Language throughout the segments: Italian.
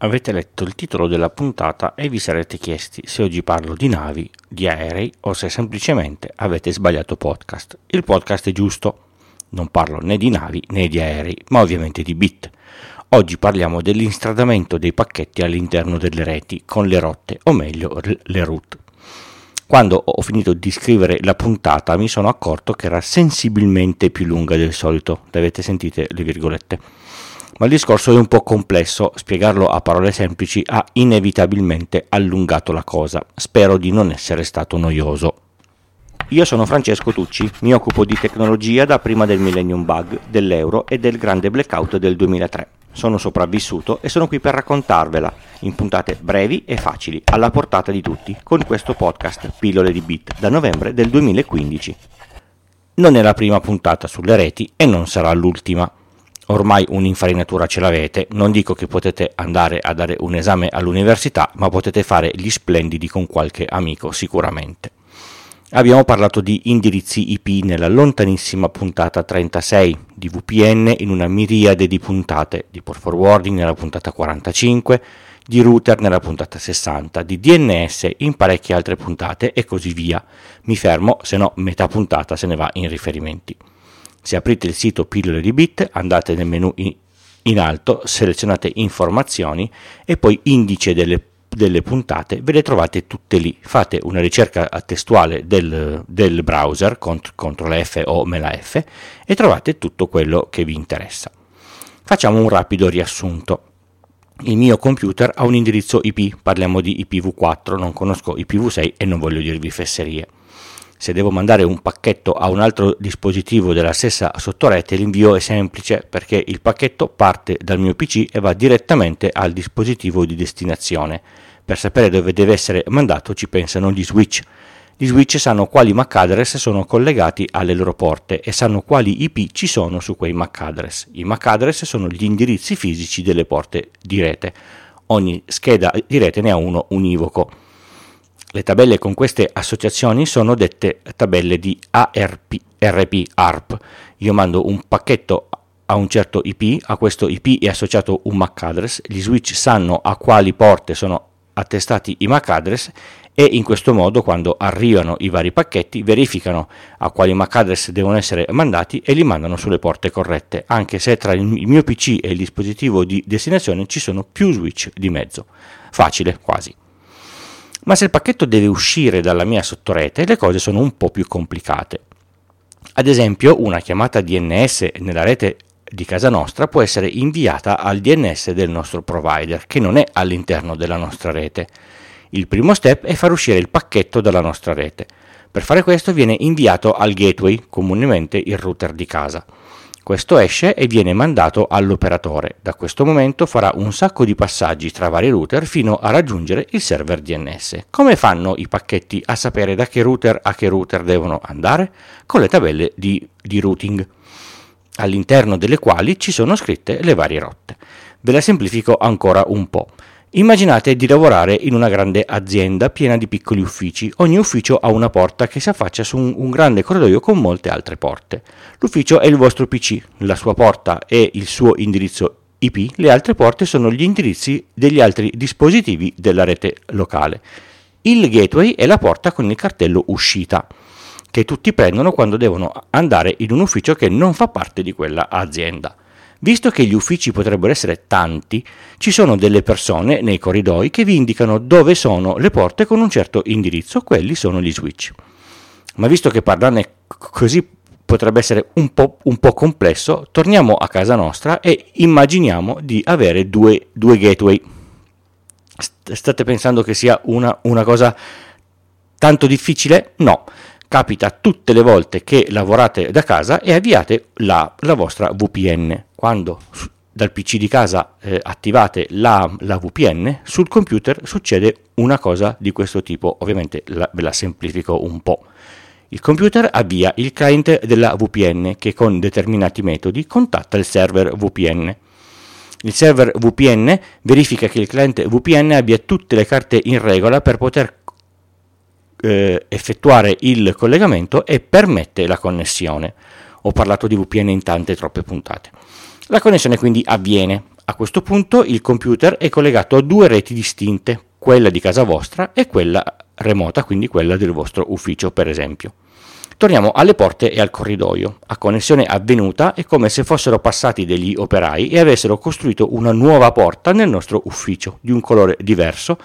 Avete letto il titolo della puntata e vi sarete chiesti se oggi parlo di navi, di aerei o se semplicemente avete sbagliato podcast. Il podcast è giusto, non parlo né di navi né di aerei, ma ovviamente di bit. Oggi parliamo dell'instradamento dei pacchetti all'interno delle reti con le rotte, o meglio le route. Quando ho finito di scrivere la puntata mi sono accorto che era sensibilmente più lunga del solito, avete sentite le virgolette ma il discorso è un po' complesso, spiegarlo a parole semplici ha inevitabilmente allungato la cosa. Spero di non essere stato noioso. Io sono Francesco Tucci, mi occupo di tecnologia da prima del Millennium Bug, dell'euro e del grande blackout del 2003. Sono sopravvissuto e sono qui per raccontarvela, in puntate brevi e facili, alla portata di tutti, con questo podcast Pillole di Bit da novembre del 2015. Non è la prima puntata sulle reti e non sarà l'ultima ormai un'infarinatura ce l'avete, non dico che potete andare a dare un esame all'università, ma potete fare gli splendidi con qualche amico sicuramente. Abbiamo parlato di indirizzi IP nella lontanissima puntata 36, di VPN in una miriade di puntate, di port forwarding nella puntata 45, di router nella puntata 60, di DNS in parecchie altre puntate e così via. Mi fermo, se no metà puntata se ne va in riferimenti. Se aprite il sito pillole di bit, andate nel menu in alto, selezionate informazioni e poi indice delle, delle puntate, ve le trovate tutte lì. Fate una ricerca testuale del, del browser, CTRL F o mela F, e trovate tutto quello che vi interessa. Facciamo un rapido riassunto. Il mio computer ha un indirizzo IP, parliamo di IPv4, non conosco IPv6 e non voglio dirvi fesserie se devo mandare un pacchetto a un altro dispositivo della stessa sottorete l'invio è semplice perché il pacchetto parte dal mio PC e va direttamente al dispositivo di destinazione. Per sapere dove deve essere mandato ci pensano gli switch. Gli switch sanno quali MAC address sono collegati alle loro porte e sanno quali IP ci sono su quei MAC address. I MAC address sono gli indirizzi fisici delle porte di rete. Ogni scheda di rete ne ha uno univoco. Le tabelle con queste associazioni sono dette tabelle di ARP, RP, ARP. Io mando un pacchetto a un certo IP, a questo IP è associato un MAC address, gli switch sanno a quali porte sono attestati i MAC address e in questo modo quando arrivano i vari pacchetti verificano a quali MAC address devono essere mandati e li mandano sulle porte corrette, anche se tra il mio PC e il dispositivo di destinazione ci sono più switch di mezzo. Facile, quasi. Ma se il pacchetto deve uscire dalla mia sottorete, le cose sono un po' più complicate. Ad esempio, una chiamata DNS nella rete di casa nostra può essere inviata al DNS del nostro provider, che non è all'interno della nostra rete. Il primo step è far uscire il pacchetto dalla nostra rete. Per fare questo viene inviato al gateway, comunemente il router di casa. Questo esce e viene mandato all'operatore. Da questo momento farà un sacco di passaggi tra vari router fino a raggiungere il server DNS. Come fanno i pacchetti a sapere da che router a che router devono andare? Con le tabelle di, di routing, all'interno delle quali ci sono scritte le varie rotte. Ve la semplifico ancora un po'. Immaginate di lavorare in una grande azienda piena di piccoli uffici. Ogni ufficio ha una porta che si affaccia su un, grande corridoio con molte altre porte. L'ufficio è il vostro PC, la sua porta è il suo indirizzo IP, le altre porte sono gli indirizzi degli altri dispositivi della rete locale. Il gateway è la porta con il cartello uscita, che tutti prendono quando devono andare in un ufficio che non fa parte di quella azienda. Visto che gli uffici potrebbero essere tanti, ci sono delle persone nei corridoi che vi indicano dove sono le porte con un certo indirizzo, quelli sono gli switch. Ma visto che parlarne così potrebbe essere un po', un po complesso, torniamo a casa nostra e immaginiamo di avere due, due gateway. State pensando che sia una, una cosa tanto difficile? No capita tutte le volte che lavorate da casa e avviate la, la vostra VPN. Quando dal PC di casa eh, attivate la, la, VPN, sul computer succede una cosa di questo tipo. Ovviamente la, ve la semplifico un po'. Il computer avvia il client della VPN che con determinati metodi contatta il server VPN. Il server VPN verifica che il client VPN abbia tutte le carte in regola per poter eh, effettuare il collegamento e permette la connessione. Ho parlato di VPN in tante troppe puntate. La connessione quindi avviene. A questo punto il computer è collegato a due reti distinte, quella di casa vostra e quella remota, quindi quella del vostro ufficio per esempio. Torniamo alle porte e al corridoio. A connessione avvenuta è come se fossero passati degli operai e avessero costruito una nuova porta nel nostro ufficio, di un colore diverso,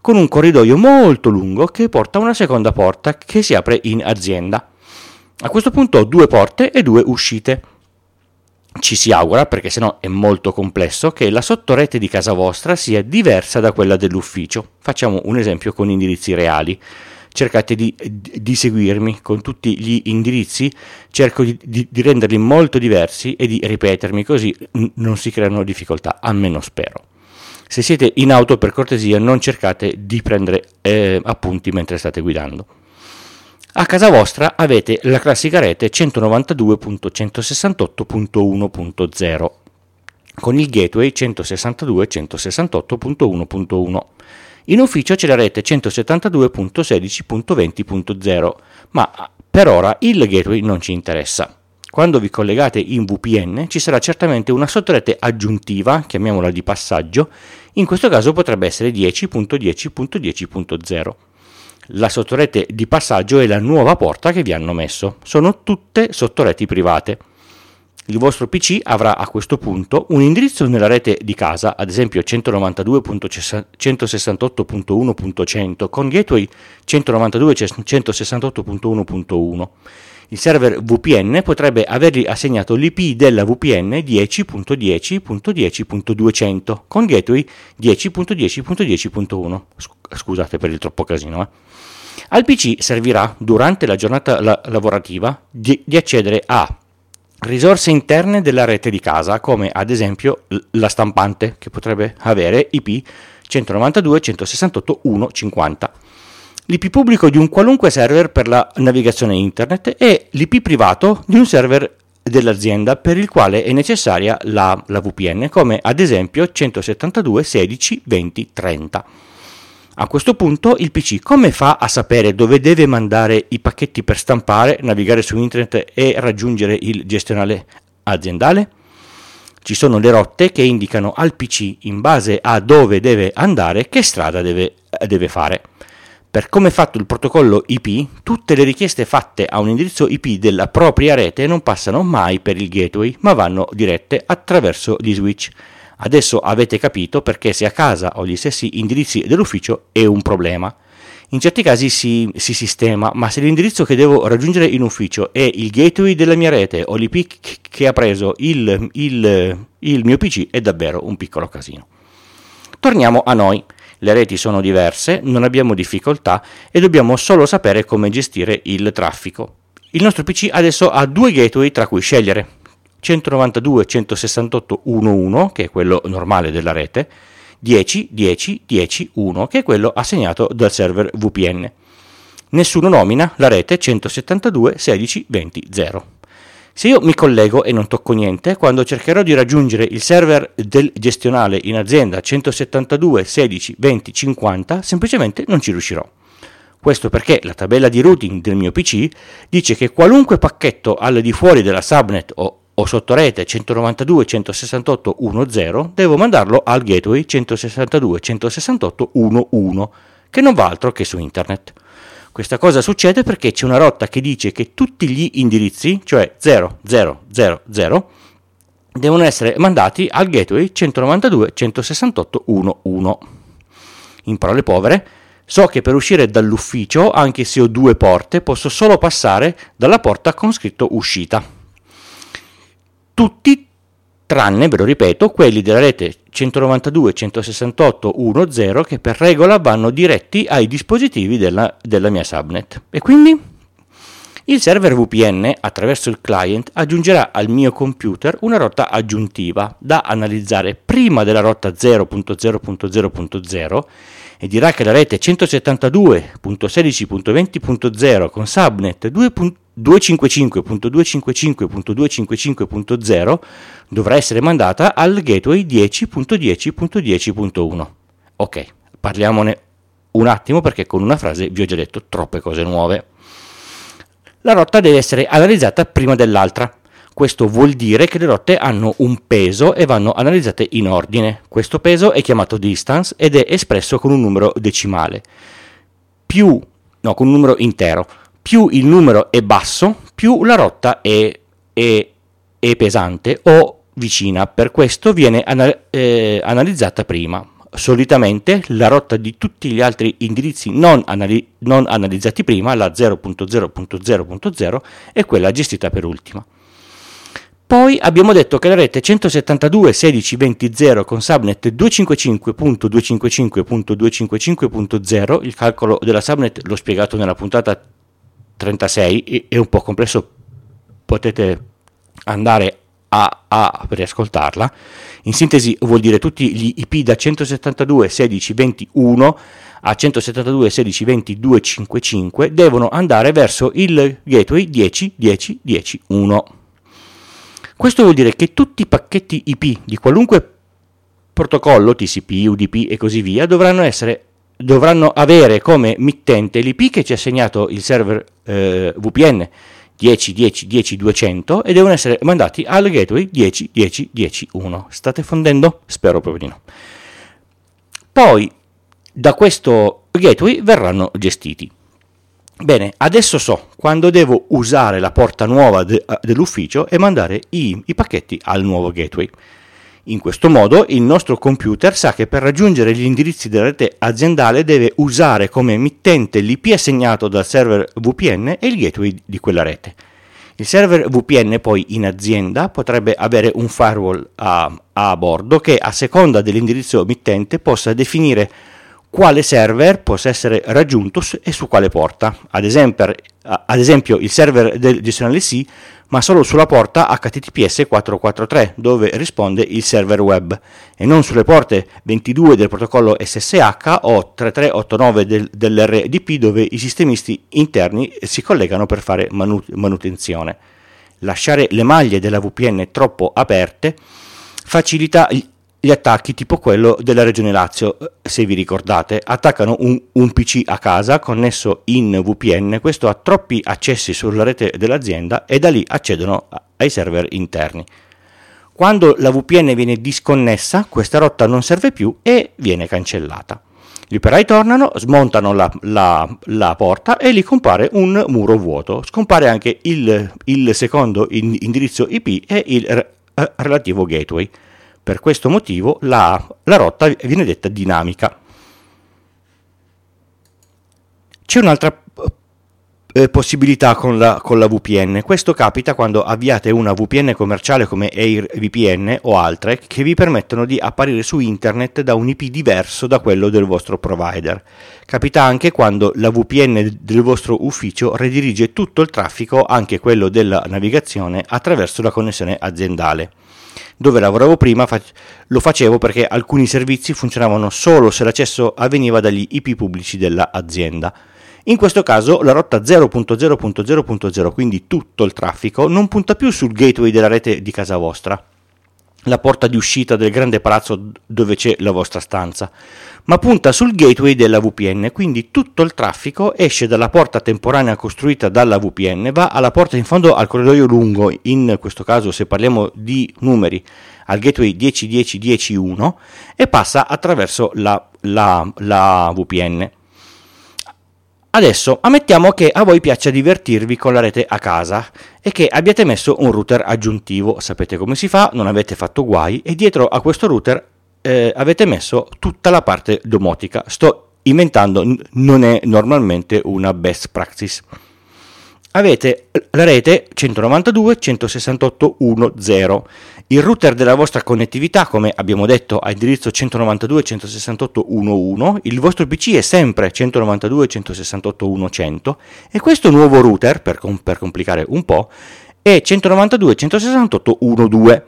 con un corridoio molto lungo che porta a una seconda porta che si apre in azienda. A questo punto ho due porte e due uscite. Ci si augura, perché sennò è molto complesso, che la sottorete di casa vostra sia diversa da quella dell'ufficio. Facciamo un esempio con indirizzi reali cercate di, di, seguirmi con tutti gli indirizzi, cerco di, di, di, renderli molto diversi e di ripetermi così non si creano difficoltà, almeno spero. Se siete in auto per cortesia non cercate di prendere eh, appunti mentre state guidando. A casa vostra avete la classica rete 192.168.1.0 con il gateway 162.168.1.1 in ufficio c'è la rete 172.16.20.0, ma per ora il gateway non ci interessa. Quando vi collegate in VPN ci sarà certamente una sottorete aggiuntiva, chiamiamola di passaggio, in questo caso potrebbe essere 10.10.10.0. La sottorete di passaggio è la nuova porta che vi hanno messo, sono tutte sottoreti private. Il vostro PC avrà a questo punto un indirizzo nella rete di casa, ad esempio 192.168.1.100 con gateway 192.168.1.1. Il server VPN potrebbe avergli assegnato l'IP della VPN 10.10.10.200 con gateway 10.10.10.1. Scusate per il troppo casino. Eh. Al PC servirà durante la giornata la- lavorativa di, di accedere a risorse interne della rete di casa, come ad esempio la stampante, che potrebbe avere IP 192.168.1.50, l'IP pubblico di un qualunque server per la navigazione internet e l'IP privato di un server dell'azienda per il quale è necessaria la, la VPN, come ad esempio 172.16.20.30. A questo punto il PC come fa a sapere dove deve mandare i pacchetti per stampare, navigare su internet e raggiungere il gestionale aziendale? Ci sono le rotte che indicano al PC in base a dove deve andare che strada deve, deve fare. Per come è fatto il protocollo IP, tutte le richieste fatte a un indirizzo IP della propria rete non passano mai per il gateway, ma vanno dirette attraverso gli switch. Adesso avete capito perché se a casa ho gli stessi indirizzi dell'ufficio è un problema. In certi casi si, si, sistema, ma se l'indirizzo che devo raggiungere in ufficio è il gateway della mia rete o l'IP che ha preso il, il, il mio PC è davvero un piccolo casino. Torniamo a noi. Le reti sono diverse, non abbiamo difficoltà e dobbiamo solo sapere come gestire il traffico. Il nostro PC adesso ha due gateway tra cui scegliere. 192.168.1.1, che è quello normale della rete, 10, 10, 10, 1, che è quello assegnato dal server VPN. Nessuno nomina la rete 172.16.20.0. Se io mi collego e non tocco niente, quando cercherò di raggiungere il server del gestionale in azienda 172.16.20.50, semplicemente non ci riuscirò. Questo perché la tabella di routing del mio PC dice che qualunque pacchetto al di fuori della subnet o o sotto rete 192.168.1.0 devo mandarlo al gateway 162.168.1.1 che non va altro che su internet. Questa cosa succede perché c'è una rotta che dice che tutti gli indirizzi, cioè 0000, devono essere mandati al gateway 192.168.1.1. In parole povere, so che per uscire dall'ufficio, anche se ho due porte, posso solo passare dalla porta con scritto uscita tutti tranne, ve lo ripeto, quelli della rete 192.168.1.0 che per regola vanno diretti ai dispositivi della, della mia subnet. E quindi il server VPN attraverso il client aggiungerà al mio computer una rotta aggiuntiva da analizzare prima della rotta 0.0.0.0 e dirà che la rete 172.16.20.0 con subnet 255.255.255.255.0 dovrà essere mandata al gateway 10.10.10.1. Ok, parliamone un attimo perché con una frase vi ho già detto troppe cose nuove. La rotta deve essere analizzata prima dell'altra. questo vuol dire che le rotte hanno un peso e vanno analizzate in ordine. Questo peso è chiamato distance ed è espresso con un numero decimale. Più, no, con un numero intero. Più il numero è basso, più la rotta è, è, è pesante o vicina. Per questo viene anal- eh, analizzata prima. Solitamente la rotta di tutti gli altri indirizzi non, anali- non analizzati prima, la 0.0.0.0, è quella gestita per ultima. Poi abbiamo detto che la rete 172.16.20.0 con subnet 255.255.255.0, il calcolo della subnet l'ho spiegato nella puntata 36, è un po' complesso, potete andare a, a riascoltarla. In sintesi vuol dire tutti gli IP da 172.16.21 a 172.16.20.255 devono andare verso il gateway 10.10.10.1. Questo vuol dire che tutti i pacchetti IP di qualunque protocollo, TCP, UDP e così via, dovranno, essere, dovranno avere come mittente l'IP che ci ha assegnato il server eh, VPN 10 10 10 200 e devono essere mandati al gateway 10 10 10 1. State fondendo? Spero proprio di no. Poi da questo gateway verranno gestiti. Bene, adesso so quando devo usare la porta nuova de- eh, dell'ufficio e mandare i, i pacchetti al nuovo gateway. In questo modo il nostro computer sa che per raggiungere gli indirizzi della rete aziendale deve usare come emittente l'IP assegnato dal server VPN e il gateway di quella rete. Il server VPN poi in azienda potrebbe avere un firewall a, a bordo che a seconda dell'indirizzo emittente possa definire quale server possa essere raggiunto e su quale porta. Ad esempio, ad esempio il server del gestionale C, ma solo sulla porta HTTPS 443, dove risponde il server web, e non sulle porte 22 del protocollo SSH o 3389 del, dell'RDP, dove i sistemisti interni si collegano per fare manutenzione. Lasciare le maglie della VPN troppo aperte facilita gli attacchi tipo quello della regione Lazio, se vi ricordate, attaccano un, un, PC a casa connesso in VPN, questo ha troppi accessi sulla rete dell'azienda e da lì accedono ai server interni. Quando la VPN viene disconnessa, questa rotta non serve più e viene cancellata. Gli operai tornano, smontano la, la, la porta e lì compare un muro vuoto. Scompare anche il, il secondo indirizzo IP e il re, relativo gateway. Per questo motivo la, la rotta viene detta dinamica. C'è un'altra eh, possibilità con la, con la, VPN. Questo capita quando avviate una VPN commerciale come AirVPN o altre che vi permettono di apparire su internet da un IP diverso da quello del vostro provider. Capita anche quando la VPN del vostro ufficio redirige tutto il traffico, anche quello della navigazione, attraverso la connessione aziendale dove lavoravo prima lo facevo perché alcuni servizi funzionavano solo se l'accesso avveniva dagli IP pubblici dell'azienda. In questo caso la rotta 0.0.0.0, quindi tutto il traffico, non punta più sul gateway della rete di casa vostra, la porta di uscita del grande palazzo dove c'è la vostra stanza, ma punta sul gateway della VPN, quindi tutto il traffico esce dalla porta temporanea costruita dalla VPN, va alla porta in fondo al corridoio lungo, in questo caso se parliamo di numeri, al gateway 10.10.10.1 e passa attraverso la, la, la VPN. Adesso ammettiamo che a voi piaccia divertirvi con la rete a casa e che abbiate messo un router aggiuntivo, sapete come si fa, non avete fatto guai e dietro a questo router eh, avete messo tutta la parte domotica. Sto inventando, non è normalmente una best practice. Avete la rete 192.168.1.0 il router della vostra connettività, come abbiamo detto, ha indirizzo 192.168.1.1, il vostro PC è sempre 192.168.1.100 e questo nuovo router, per, com- per complicare un po', è 192.168.1.2.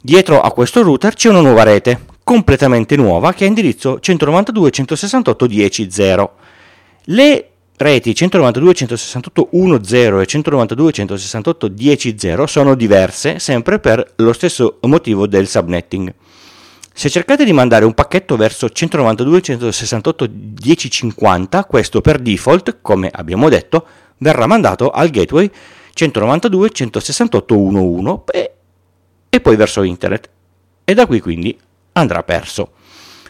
Dietro a questo router c'è una nuova rete, completamente nuova, che ha indirizzo 192.168.10.0. Le reti 192.168.1.0 e 192.168.10.0 sono diverse sempre per lo stesso motivo del subnetting. Se cercate di mandare un pacchetto verso 192.168.10.50, questo per default, come abbiamo detto, verrà mandato al gateway 192.168.1.1 e, e poi verso internet. E da qui quindi andrà perso.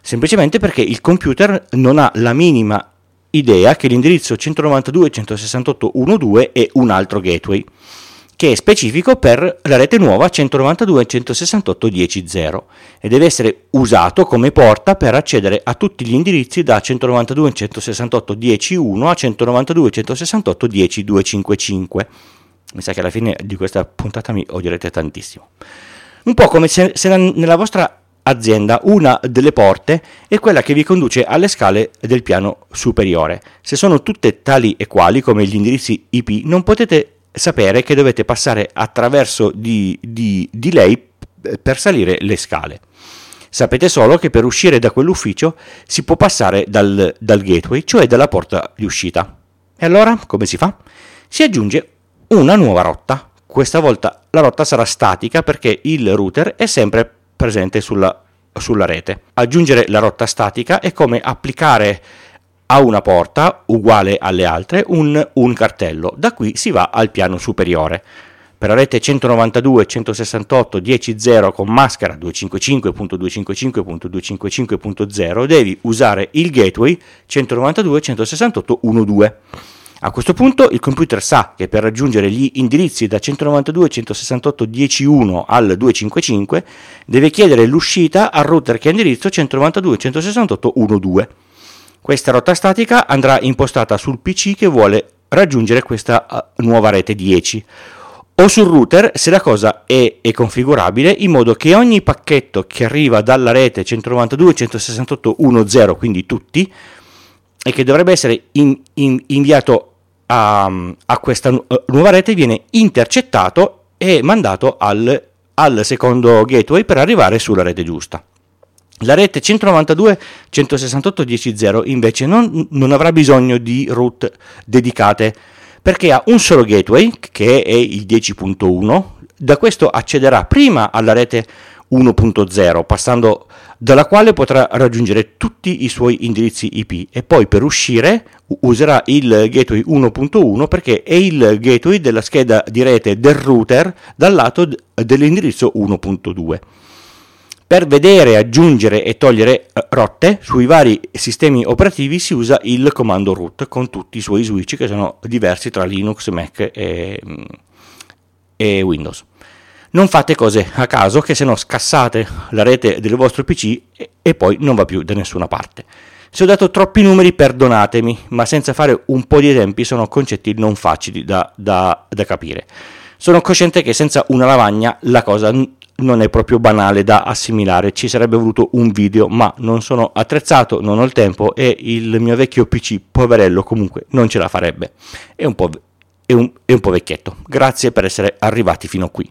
Semplicemente perché il computer non ha la minima idea che l'indirizzo 192.168.1.2 è un altro gateway che è specifico per la rete nuova 192.168.10.0 e deve essere usato come porta per accedere a tutti gli indirizzi da 192.168.10.1 a 192.168.10.255. Mi sa che alla fine di questa puntata mi odierete tantissimo. Un po' come se, se nella vostra azienda una delle porte è quella che vi conduce alle scale del piano superiore. Se sono tutte tali e quali come gli indirizzi IP non potete sapere che dovete passare attraverso di, di, di lei per salire le scale. Sapete solo che per uscire da quell'ufficio si può passare dal, dal gateway, cioè dalla porta di uscita. E allora come si fa? Si aggiunge una nuova rotta. Questa volta la rotta sarà statica perché il router è sempre presente sulla, sulla rete. Aggiungere la rotta statica è come applicare a una porta uguale alle altre un, un cartello. Da qui si va al piano superiore. Per la rete 192.168.10.0 con maschera 255.255.255.0 devi usare il gateway 192.168.1.2. A questo punto il computer sa che per raggiungere gli indirizzi da 192.168.10.1 al 255 deve chiedere l'uscita al router che ha indirizzo 192.168.1.2. Questa rotta statica andrà impostata sul PC che vuole raggiungere questa uh, nuova rete 10 o sul router se la cosa è, è, configurabile in modo che ogni pacchetto che arriva dalla rete 192.168.1.0, quindi tutti, e che dovrebbe essere in, in, inviato a, a, questa uh, nuova rete, viene intercettato e mandato al, al secondo gateway per arrivare sulla rete giusta. La rete 192.168.10.0 invece non, non, avrà bisogno di root dedicate perché ha un solo gateway che è il 10.1, da questo accederà prima alla rete 1.0 passando dalla quale potrà raggiungere tutti i suoi indirizzi IP e poi per uscire userà il gateway 1.1 perché è il gateway della scheda di rete del router dal lato dell'indirizzo 1.2 per vedere, aggiungere e togliere eh, rotte sui vari sistemi operativi si usa il comando root con tutti i suoi switch che sono diversi tra Linux, Mac e, mm, e Windows. Non fate cose a caso che se no scassate la rete del vostro PC e, e poi non va più da nessuna parte. Se ho dato troppi numeri perdonatemi, ma senza fare un po' di esempi sono concetti non facili da, da, da capire. Sono cosciente che senza una lavagna la cosa non è proprio banale da assimilare, ci sarebbe voluto un video, ma non sono attrezzato, non ho il tempo e il mio vecchio PC, poverello, comunque non ce la farebbe. È un po', è un, è un po vecchietto. Grazie per essere arrivati fino qui.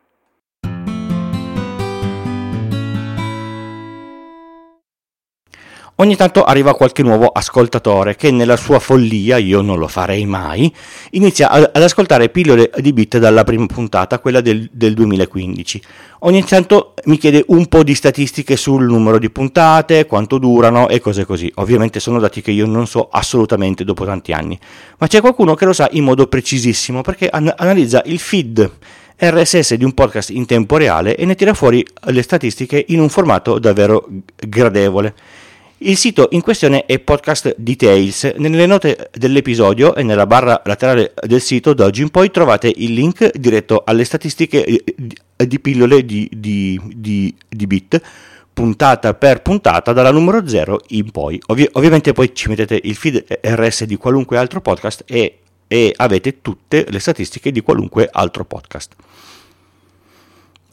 Ogni tanto arriva qualche nuovo ascoltatore che nella sua follia, io non lo farei mai, inizia ad ascoltare pillole di bit dalla prima puntata, quella del, del 2015. Ogni tanto mi chiede un po' di statistiche sul numero di puntate, quanto durano e cose così. Ovviamente sono dati che io non so assolutamente dopo tanti anni, ma c'è qualcuno che lo sa in modo precisissimo perché an- analizza il feed RSS di un podcast in tempo reale e ne tira fuori le statistiche in un formato davvero gradevole. Il sito in questione è Podcast Details. Nelle note dell'episodio e nella barra laterale del sito da oggi in poi trovate il link diretto alle statistiche di pillole di, di, di, di bit puntata per puntata dalla numero 0 in poi. Ovvi- ovviamente poi ci mettete il feed RS di qualunque altro podcast e, e avete tutte le statistiche di qualunque altro podcast.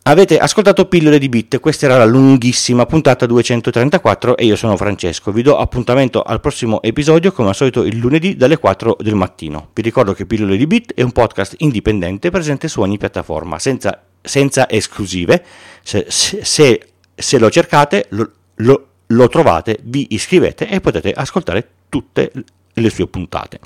Avete ascoltato Pillole di Bit, questa era la lunghissima puntata 234 e io sono Francesco. Vi do appuntamento al prossimo episodio come al solito il lunedì dalle 4 del mattino. Vi ricordo che Pillole di Bit è un podcast indipendente presente su ogni piattaforma, senza, senza esclusive. Se, se, se, lo cercate lo, lo, lo trovate, vi iscrivete e potete ascoltare tutte le sue puntate.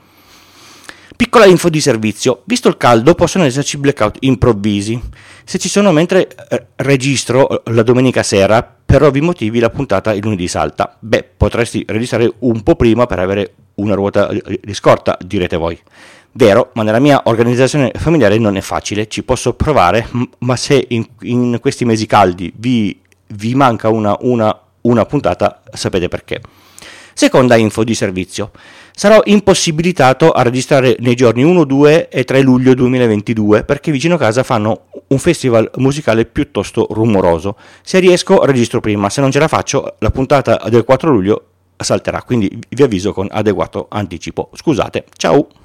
Piccola info di servizio, visto il caldo possono esserci blackout improvvisi. Se ci sono mentre eh, registro eh, la domenica sera, per ovvi motivi la puntata il lunedì salta. Beh, potresti registrare un po' prima per avere una ruota di scorta, direte voi. Vero, ma nella mia organizzazione familiare non è facile, ci posso provare, ma se in, in questi mesi caldi vi, vi manca una, una, una puntata, sapete perché. Seconda info di servizio. Sarò impossibilitato a registrare nei giorni 1, 2 e 3 luglio 2022 perché vicino a casa fanno un festival musicale piuttosto rumoroso. Se riesco registro prima, se non ce la faccio la puntata del 4 luglio salterà, quindi vi avviso con adeguato anticipo. Scusate, ciao!